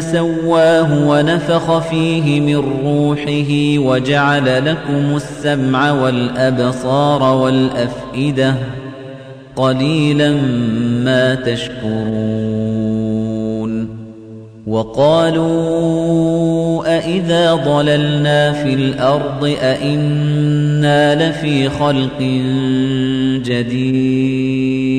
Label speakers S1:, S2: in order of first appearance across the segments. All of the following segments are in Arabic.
S1: سواه ونفخ فيه من روحه وجعل لكم السمع والأبصار والأفئدة قليلا ما تشكرون وقالوا أئذا ضللنا في الأرض أئنا لفي خلق جديد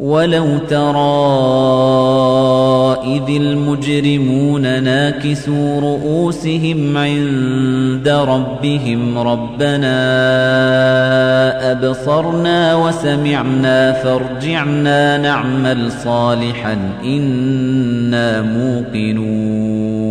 S1: ولو ترى إذ المجرمون ناكسوا رؤوسهم عند ربهم ربنا أبصرنا وسمعنا فارجعنا نعمل صالحا إنا موقنون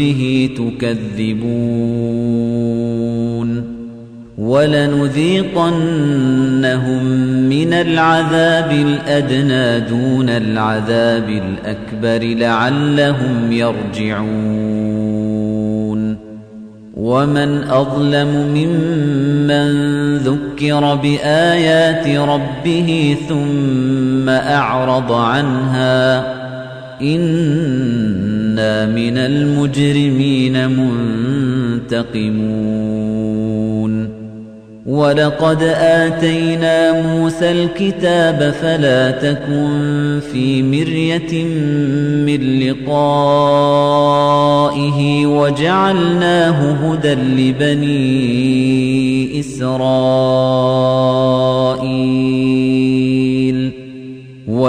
S1: بِهِ تُكَذِّبُونَ وَلَنُذِيقَنَّهُم مِّنَ الْعَذَابِ الْأَدْنَىٰ دُونَ الْعَذَابِ الْأَكْبَرِ لَعَلَّهُمْ يَرْجِعُونَ وَمَنْ أَظْلَمُ مِمَّن ذُكِّرَ بِآيَاتِ رَبِّهِ ثُمَّ أَعْرَضَ عَنْهَا ۚ مِنَ الْمُجْرِمِينَ مُنتَقِمُونَ. وَلَقَدْ آتَيْنَا مُوسَى الْكِتَابَ فَلَا تَكُن فِي مِرْيَةٍ مِّن لِّقَائِهِ وَجَعَلْنَاهُ هُدًى لِّبَنِي إِسْرَائِيلَ.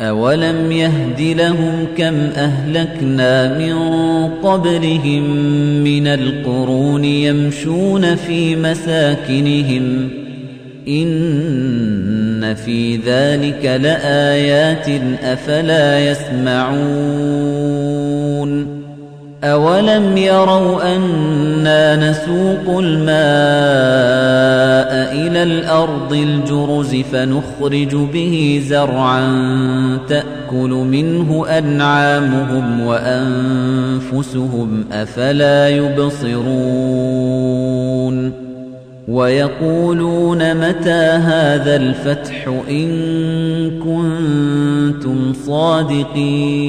S1: أَوَلَمْ يَهْدِ لَهُمْ كَمْ أَهْلَكْنَا مِن قَبْلِهِم مِّنَ الْقُرُونِ يَمْشُونَ فِي مَسَاكِنِهِمْ ۗ إِنَّ فِي ذَٰلِكَ لَآيَاتٍ ۖ أَفَلَا يَسْمَعُونَ أَوَلَمْ يَرَوْا أَنَّا نَسُوقُ الْمَاءَ إِلَى الْأَرْضِ الْجُرُزِ فَنُخْرِجُ بِهِ زَرْعًا تَأْكُلُ مِنْهُ أَنْعَامُهُمْ وَأَنفُسُهُمْ ۖ أَفَلَا يُبْصِرُونَ وَيَقُولُونَ مَتَىٰ هَٰذَا الْفَتْحُ إِن كُنتُمْ صَادِقِينَ